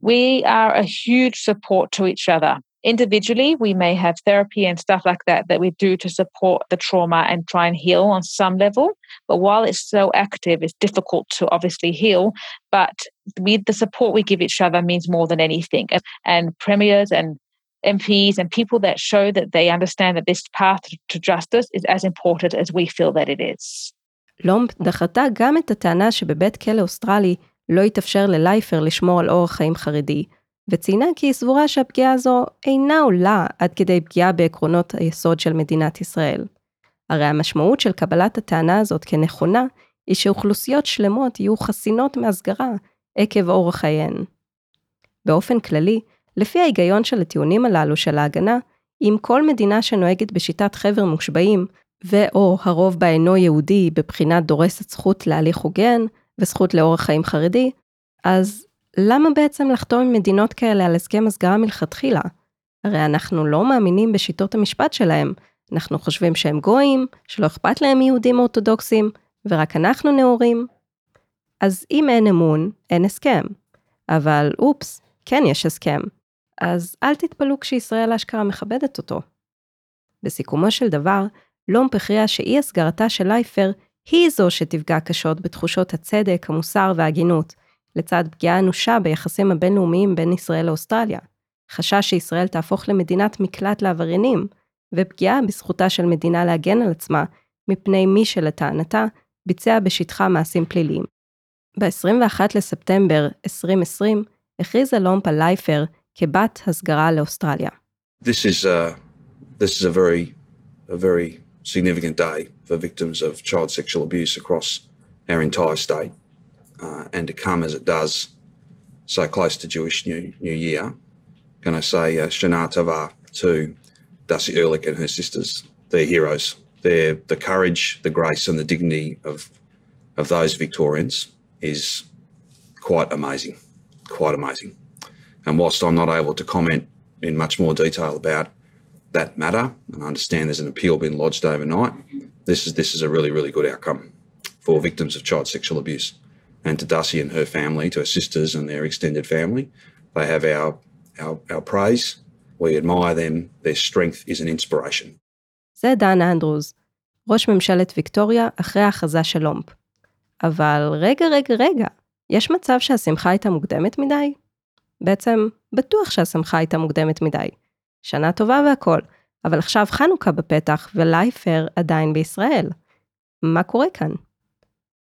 We are a huge support to each other. Individually, we may have therapy and stuff like that that we do to support the trauma and try and heal on some level. But while it's so active, it's difficult to obviously heal. But with the support we give each other means more than anything. And premiers and MPs and people that show that they understand that this path to justice is as important as we feel that it is. לומפ דחתה גם את הטענה שבבית כלא אוסטרלי לא יתאפשר ללייפר לשמור על אורח חיים חרדי, וציינה כי היא סבורה שהפגיעה הזו אינה עולה עד כדי פגיעה בעקרונות היסוד של מדינת ישראל. הרי המשמעות של קבלת הטענה הזאת כנכונה, היא שאוכלוסיות שלמות יהיו חסינות מהסגרה עקב אורח חייהן. באופן כללי, לפי ההיגיון של הטיעונים הללו של ההגנה, אם כל מדינה שנוהגת בשיטת חבר מושבעים, ו/או הרוב בה אינו יהודי בבחינת דורסת זכות להליך הוגן וזכות לאורח חיים חרדי, אז למה בעצם לחתום עם מדינות כאלה על הסכם הסגרה מלכתחילה? הרי אנחנו לא מאמינים בשיטות המשפט שלהם, אנחנו חושבים שהם גויים, שלא אכפת להם מיהודים אורתודוקסים, ורק אנחנו נאורים. אז אם אין אמון, אין הסכם. אבל אופס, כן יש הסכם. אז אל תתפלאו כשישראל אשכרה מכבדת אותו. בסיכומו של דבר, לומפ הכריע שאי הסגרתה של לייפר היא זו שתפגע קשות בתחושות הצדק, המוסר וההגינות, לצד פגיעה אנושה ביחסים הבינלאומיים בין ישראל לאוסטרליה, חשש שישראל תהפוך למדינת מקלט לעבריינים, ופגיעה בזכותה של מדינה להגן על עצמה מפני מי שלטענתה ביצע בשטחה מעשים פליליים. ב-21 לספטמבר 2020 הכריזה לומפ על לייפר כבת הסגרה לאוסטרליה. This is a, this is a very, a very significant day for victims of child sexual abuse across our entire state. Uh, and to come as it does so close to Jewish New, New Year, going to say uh, Shana Tava to Darcy Ehrlich and her sisters. They're heroes. They're the courage, the grace, and the dignity of of those Victorians is quite amazing, quite amazing. And whilst I'm not able to comment in much more detail about that matter, and I understand there's an appeal being lodged overnight, this is this is a really, really good outcome for victims of child sexual abuse. And to Dussie and her family, to her sisters and their extended family, they have our our, our praise. We admire them. Their strength is an inspiration. זה דן אנדרוס, ראש ממשלת ויקטוריה אחרי ההכרזה של לומפ. אבל רגע, רגע, רגע, יש מצב שהשמחה הייתה מוקדמת מדי? בעצם, בטוח שהשמחה הייתה מוקדמת מדי. שנה טובה והכל, אבל עכשיו חנוכה בפתח ולייפר עדיין בישראל. מה קורה כאן?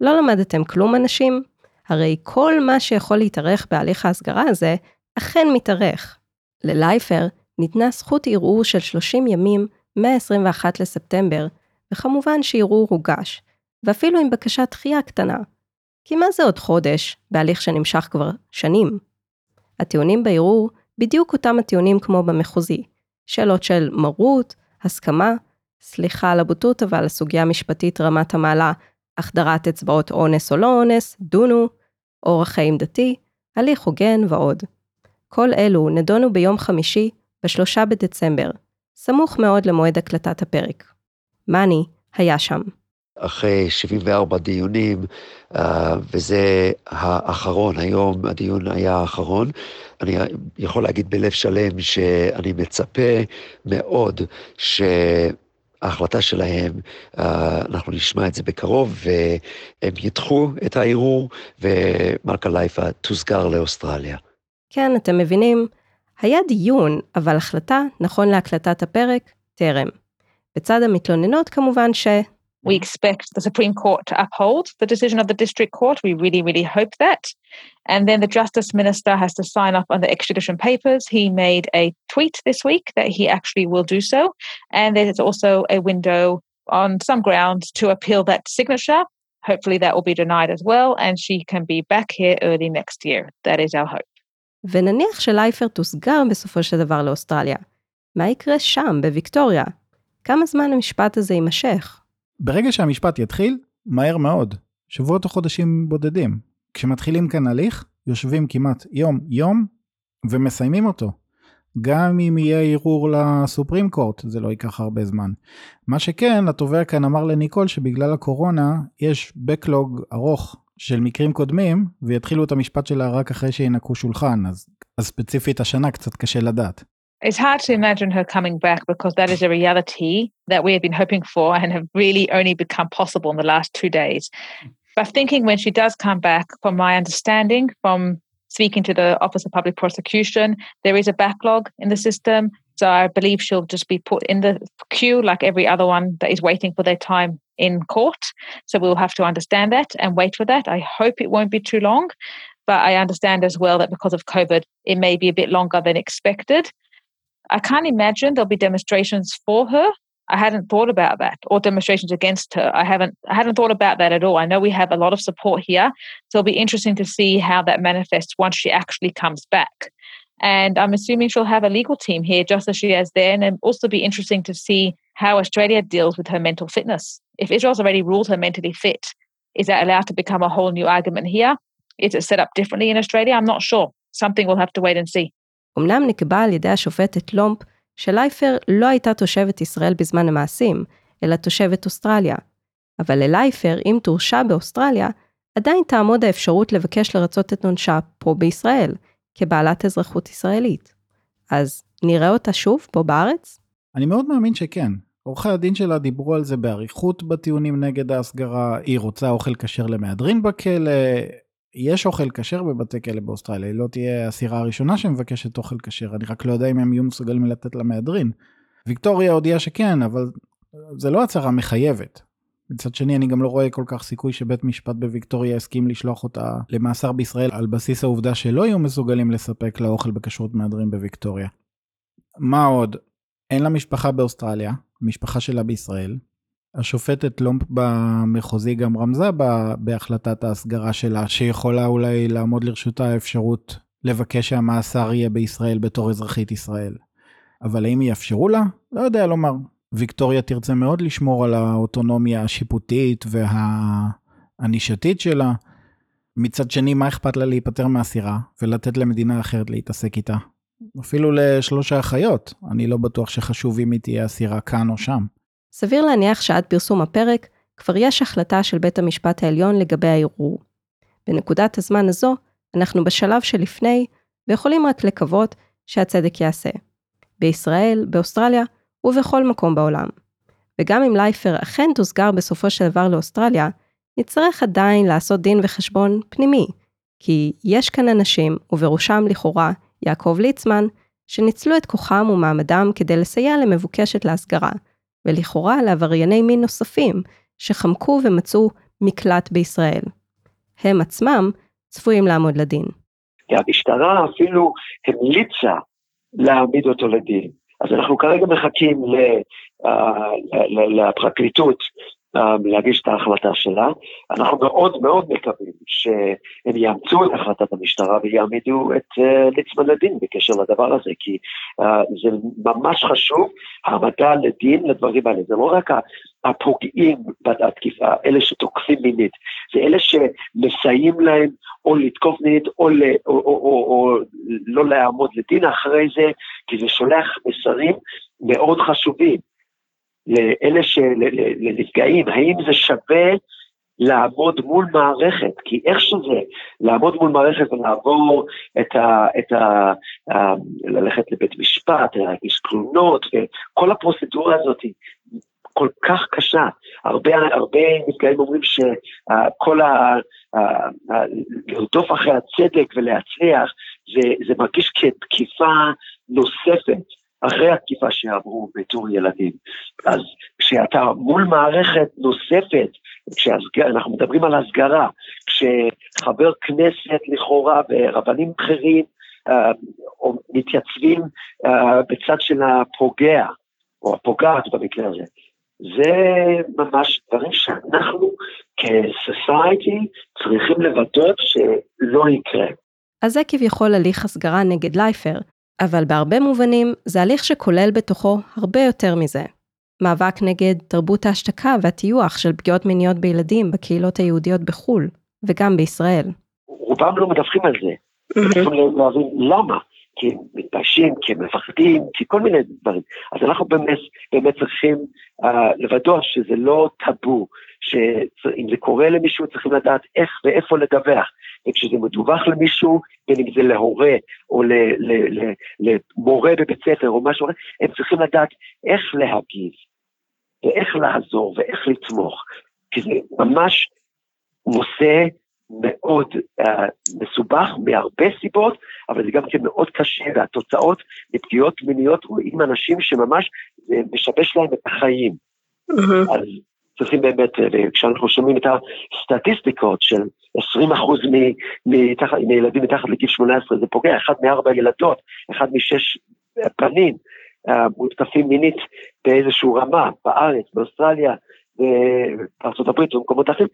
לא למדתם כלום אנשים? הרי כל מה שיכול להתארך בהליך ההסגרה הזה, אכן מתארך. ללייפר ניתנה זכות ערעור של 30 ימים מ-21 לספטמבר, וכמובן שערעור הוגש, ואפילו עם בקשת דחייה קטנה. כי מה זה עוד חודש, בהליך שנמשך כבר שנים? הטיעונים בערעור בדיוק אותם הטיעונים כמו במחוזי. שאלות של מרות, הסכמה, סליחה על הבוטות אבל הסוגיה המשפטית רמת המעלה, החדרת אצבעות אונס או לא אונס, דונו, אורח חיים דתי, הליך הוגן ועוד. כל אלו נדונו ביום חמישי, בשלושה בדצמבר, סמוך מאוד למועד הקלטת הפרק. מאני היה שם. אחרי 74 דיונים, אה, וזה האחרון, היום הדיון היה האחרון. אני יכול להגיד בלב שלם שאני מצפה מאוד שההחלטה שלהם, אה, אנחנו נשמע את זה בקרוב, והם ידחו את הערעור, ומלכה לייפה תוסגר לאוסטרליה. כן, אתם מבינים, היה דיון, אבל החלטה, נכון להקלטת הפרק, טרם. בצד המתלוננות כמובן ש... We expect the Supreme Court to uphold the decision of the District Court. We really, really hope that. And then the Justice Minister has to sign off on the extradition papers. He made a tweet this week that he actually will do so. And there's also a window on some grounds to appeal that signature. Hopefully that will be denied as well, and she can be back here early next year. That is our hope. ונניח שלייפר תוסגר בסופו של דבר לאוסטרליה. מה יקרה שם, בוויקטוריה? כמה זמן המשפט הזה יימשך? ברגע שהמשפט יתחיל, מהר מאוד, שבועות או חודשים בודדים. כשמתחילים כאן הליך, יושבים כמעט יום-יום ומסיימים אותו. גם אם יהיה ערעור לסופרים קורט, זה לא ייקח הרבה זמן. מה שכן, התובע כאן אמר לניקול שבגלל הקורונה יש בקלוג ארוך של מקרים קודמים, ויתחילו את המשפט שלה רק אחרי שינקו שולחן, אז, אז ספציפית השנה קצת קשה לדעת. It's hard to imagine her coming back because that is a reality that we have been hoping for and have really only become possible in the last two days. But thinking when she does come back, from my understanding, from speaking to the Office of Public Prosecution, there is a backlog in the system. So I believe she'll just be put in the queue like every other one that is waiting for their time in court. So we'll have to understand that and wait for that. I hope it won't be too long. But I understand as well that because of COVID, it may be a bit longer than expected. I can't imagine there'll be demonstrations for her. I hadn't thought about that, or demonstrations against her. I haven't I hadn't thought about that at all. I know we have a lot of support here, so it'll be interesting to see how that manifests once she actually comes back. And I'm assuming she'll have a legal team here just as she has there. And it'll also be interesting to see how Australia deals with her mental fitness. If Israel's already ruled her mentally fit, is that allowed to become a whole new argument here? Is it set up differently in Australia? I'm not sure. Something we'll have to wait and see. אמנם נקבע על ידי השופטת לומפ שלייפר לא הייתה תושבת ישראל בזמן המעשים, אלא תושבת אוסטרליה. אבל ללייפר, אם תורשע באוסטרליה, עדיין תעמוד האפשרות לבקש לרצות את עונשה פה בישראל, כבעלת אזרחות ישראלית. אז נראה אותה שוב פה בארץ? אני מאוד מאמין שכן. עורכי הדין שלה דיברו על זה באריכות בטיעונים נגד ההסגרה, היא רוצה אוכל כשר למהדרין בכלא, יש אוכל כשר בבתי כלא באוסטרליה, היא לא תהיה הסירה הראשונה שמבקשת אוכל כשר, אני רק לא יודע אם הם יהיו מסוגלים לתת לה מהדרין. ויקטוריה הודיעה שכן, אבל זה לא הצהרה מחייבת. מצד שני, אני גם לא רואה כל כך סיכוי שבית משפט בוויקטוריה יסכים לשלוח אותה למאסר בישראל על בסיס העובדה שלא יהיו מסוגלים לספק לה אוכל בכשרות מהדרין בוויקטוריה. מה עוד? אין לה משפחה באוסטרליה, המשפחה שלה בישראל. השופטת לומפ במחוזי גם רמזה בהחלטת ההסגרה שלה, שיכולה אולי לעמוד לרשותה האפשרות לבקש שהמאסר יהיה בישראל בתור אזרחית ישראל. אבל האם יאפשרו לה? לא יודע לומר. ויקטוריה תרצה מאוד לשמור על האוטונומיה השיפוטית והענישתית שלה. מצד שני, מה אכפת לה להיפטר מהסירה ולתת למדינה אחרת להתעסק איתה? אפילו לשלושה אחיות, אני לא בטוח שחשוב אם היא תהיה אסירה כאן או שם. סביר להניח שעד פרסום הפרק, כבר יש החלטה של בית המשפט העליון לגבי הערעור. בנקודת הזמן הזו, אנחנו בשלב שלפני, ויכולים רק לקוות שהצדק ייעשה. בישראל, באוסטרליה ובכל מקום בעולם. וגם אם לייפר אכן תוסגר בסופו של דבר לאוסטרליה, נצטרך עדיין לעשות דין וחשבון פנימי, כי יש כאן אנשים, ובראשם לכאורה יעקב ליצמן, שניצלו את כוחם ומעמדם כדי לסייע למבוקשת להסגרה, ולכאורה לעברייני מין נוספים, שחמקו ומצאו מקלט בישראל. הם עצמם צפויים לעמוד לדין. והמשטרה אפילו המליצה להעמיד אותו לדין. אז אנחנו כרגע מחכים לפרקליטות להגיש את ההחלטה שלה. אנחנו מאוד מאוד מקווים שהם יאמצו את החלטת המשטרה ויעמידו את uh, ליצמן לדין בקשר לדבר הזה, כי uh, זה ממש חשוב, העמדה לדין לדברים האלה. זה לא רק הפוגעים בתקיפה, אלה שתוקפים מינית, זה אלה שמסייעים להם או לתקוף מינית או, ל, או, או, או, או לא לעמוד לדין אחרי זה, כי זה שולח מסרים מאוד חשובים. לאלה שלנפגעים, האם זה שווה לעמוד מול מערכת, כי איך שזה, לעמוד מול מערכת ולעבור את ה... את ה, ה ללכת לבית משפט, להגיש תלונות, וכל הפרוצדורה הזאת היא כל כך קשה. הרבה, הרבה נפגעים אומרים שכל ה... לרדוף אחרי הצדק ולהצליח, זה, זה מרגיש כתקיפה נוספת. אחרי התקיפה שעברו בתור ילדים. אז כשאתה מול מערכת נוספת, כשאנחנו מדברים על הסגרה, כשחבר כנסת לכאורה ורבנים בכירים uh, מתייצבים uh, בצד של הפוגע, או הפוגעת במקרה הזה, זה ממש דברים שאנחנו כסוסייטי צריכים לוודא שלא יקרה. אז זה כביכול הליך הסגרה נגד לייפר, אבל בהרבה מובנים זה הליך שכולל בתוכו הרבה יותר מזה. מאבק נגד תרבות ההשתקה והטיוח של פגיעות מיניות בילדים בקהילות היהודיות בחו"ל, וגם בישראל. רובם לא מדווחים על זה. להבין למה. כי הם מתביישים, כי הם מפחדים, כי כל מיני דברים. אז אנחנו באמת, באמת צריכים uh, לוודא שזה לא טאבו, שאם זה קורה למישהו צריכים לדעת איך ואיפה לדווח. וכשזה מדווח למישהו, בין אם זה להורה או למורה בבית ספר או משהו, הם צריכים לדעת איך להגיב, ואיך לעזור ואיך לתמוך. כי זה ממש נושא מאוד uh, מסובך מהרבה סיבות, אבל זה גם כן מאוד קשה, והתוצאות בפגיעות מיניות רואים אנשים שממש זה משבש להם את החיים. Mm-hmm. אז צריכים באמת, כשאנחנו שומעים את הסטטיסטיקות של 20 אחוז מילדים מתחת לגיל 18, זה פוגע, אחד מארבע ילדות, אחד משש פנים, אה, מותקפים מינית באיזושהי רמה, בארץ, באוסטרליה, בארצות הברית ובמקומות אחרים,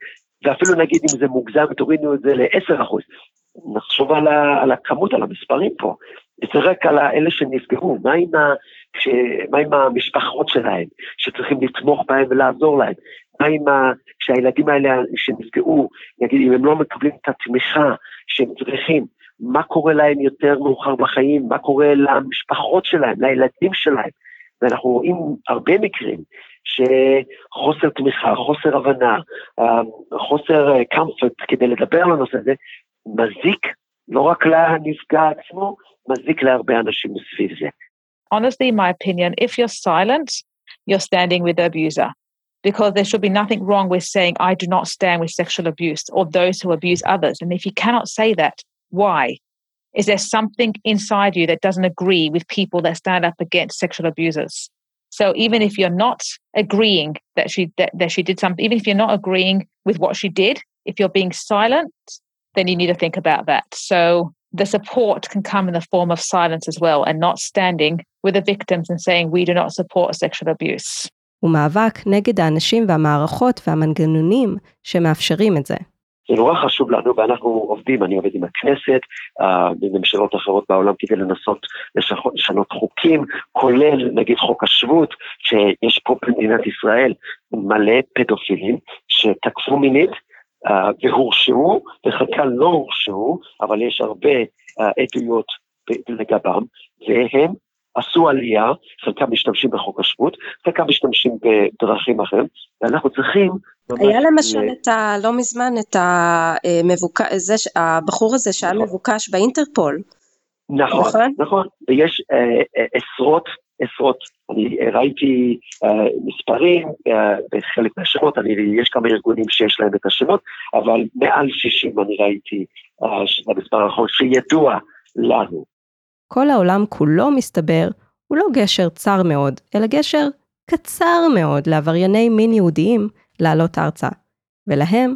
ואפילו נגיד אם זה מוגזם, תורידו את זה ל-10 אחוז. נחשוב על, ה, על הכמות, על המספרים פה. זה רק על אלה שנפגעו, מה עם, ה, ש, מה עם המשפחות שלהם, שצריכים לתמוך בהם ולעזור להם? מה עם ה, שהילדים האלה שנפגעו, נגיד אם הם לא מקבלים את התמיכה שהם צריכים, מה קורה להם יותר מאוחר בחיים, מה קורה למשפחות שלהם, לילדים שלהם? ואנחנו רואים הרבה מקרים שחוסר תמיכה, חוסר הבנה, אה, חוסר comfort כדי לדבר על הנושא הזה, מזיק לא רק לנפגע עצמו, מזיק להרבה אנשים מסביב זה. Honestly, in my opinion, if you're silent, you're standing with the abuser. Because there should be nothing wrong with saying, I do not stand with sexual abuse or those who abuse others. And if you cannot say that, why? Is there something inside you that doesn't agree with people that stand up against sexual abusers? So even if you're not agreeing that she that, that she did something, even if you're not agreeing with what she did, if you're being silent, then you need to think about that. So the support can come in the form of silence as well and not standing with the victims and saying we do not support sexual abuse. ומאבק נגד האנשים והמערכות והמנגנונים שמאפשרים את זה. זה נורא חשוב לנו ואנחנו עובדים, אני עובד עם הכנסת, בממשלות אחרות בעולם כדי לנסות לשנות חוקים, כולל נגיד חוק השבות, שיש פה במדינת ישראל מלא פדופילים שתקפו מינית uh, והורשעו, וחלקם לא הורשעו, אבל יש הרבה uh, עדויות לגבם, והם עשו עלייה, חלקם משתמשים בחוק השבות, חלקם משתמשים בדרכים אחרים, ואנחנו צריכים... היה למשל ל... את ה... לא מזמן את המבוק... זה, הבחור הזה שהיה נכון. מבוקש באינטרפול. נכון, נכון, נכון, ויש אה, אה, עשרות עשרות, אני ראיתי מספרים בחלק מהשמות, אני, יש כמה ארגונים שיש להם את השמות, אבל מעל 60 אני ראיתי uh, במספר האחרון שידוע לנו. כל העולם כולו מסתבר הוא לא גשר צר מאוד, אלא גשר קצר מאוד לעברייני מין יהודיים לעלות ארצה. ולהם,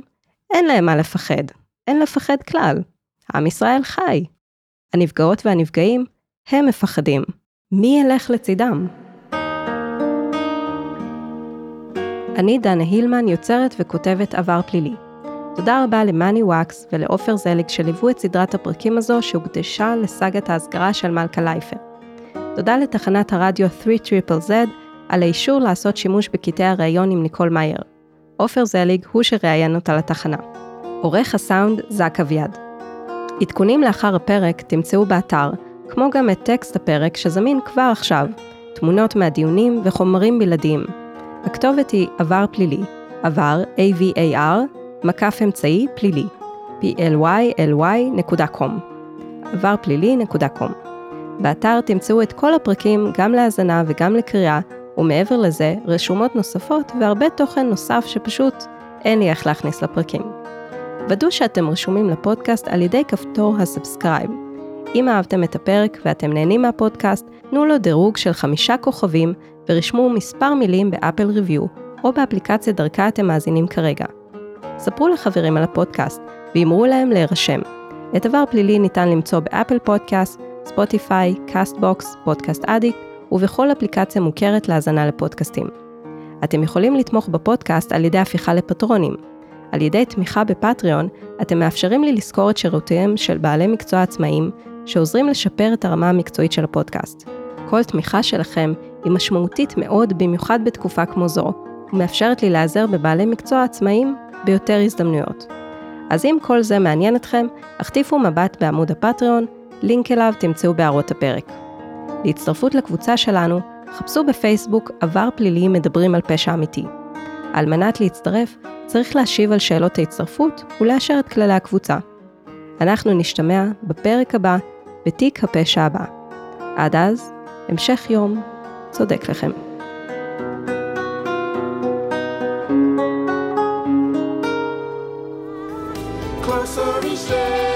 אין להם מה לפחד. אין לפחד כלל. עם ישראל חי. הנפגעות והנפגעים, הם מפחדים. מי ילך לצידם? אני דנה הילמן, יוצרת וכותבת עבר פלילי. תודה רבה למאני וואקס ולעופר זליג שליוו את סדרת הפרקים הזו שהוקדשה לסאגת ההסגרה של מלכה לייפר. תודה לתחנת הרדיו 3 Z על האישור לעשות שימוש בקטעי הראיון עם ניקול מאייר. עופר זליג הוא שראיין אותה לתחנה. עורך הסאונד זק אביעד. עדכונים לאחר הפרק תמצאו באתר, כמו גם את טקסט הפרק שזמין כבר עכשיו, תמונות מהדיונים וחומרים בלעדיים. הכתובת היא עבר פלילי, עבר, A-V-A-R, מקף אמצעי פלילי, plyly.com, עברפלילי.com. באתר תמצאו את כל הפרקים גם להאזנה וגם לקריאה, ומעבר לזה, רשומות נוספות והרבה תוכן נוסף שפשוט אין לי איך להכניס לפרקים. ודאו שאתם רשומים לפודקאסט על ידי כפתור ה subscribe. אם אהבתם את הפרק ואתם נהנים מהפודקאסט, תנו לו דירוג של חמישה כוכבים ורשמו מספר מילים באפל review או באפליקציה דרכה אתם מאזינים כרגע. ספרו לחברים על הפודקאסט ואמרו להם להירשם. את עבר פלילי ניתן למצוא באפל פודקאסט, ספוטיפיי, קאסטבוקס, פודקאסט אדיק ובכל אפליקציה מוכרת להאזנה לפודקאסטים. אתם יכולים לתמוך בפודקאסט על ידי הפיכה לפטרונים. על ידי תמיכה בפטריון, אתם מאפשרים לי לשכור את שירותיהם של בעלי מקצוע עצמאיים, שעוזרים לשפר את הרמה המקצועית של הפודקאסט. כל תמיכה שלכם היא משמעותית מאוד במיוחד בתקופה כמו זו, ומאפשרת לי להיעזר בבעלי מקצוע עצמאיים ביותר הזדמנויות. אז אם כל זה מעניין אתכם, החטיפו מבט בעמוד הפטריון, לינק אליו תמצאו בהערות הפרק. להצטרפות לקבוצה שלנו, חפשו בפייסבוק עבר פלילי מדברים על פשע אמיתי. על מנת להצטרף, צריך להשיב על שאלות ההצטרפות ולאשר את כללי הקבוצה. אנחנו נשתמע בפרק הבא, בתיק הפשע הבא. עד אז, המשך יום צודק לכם. say.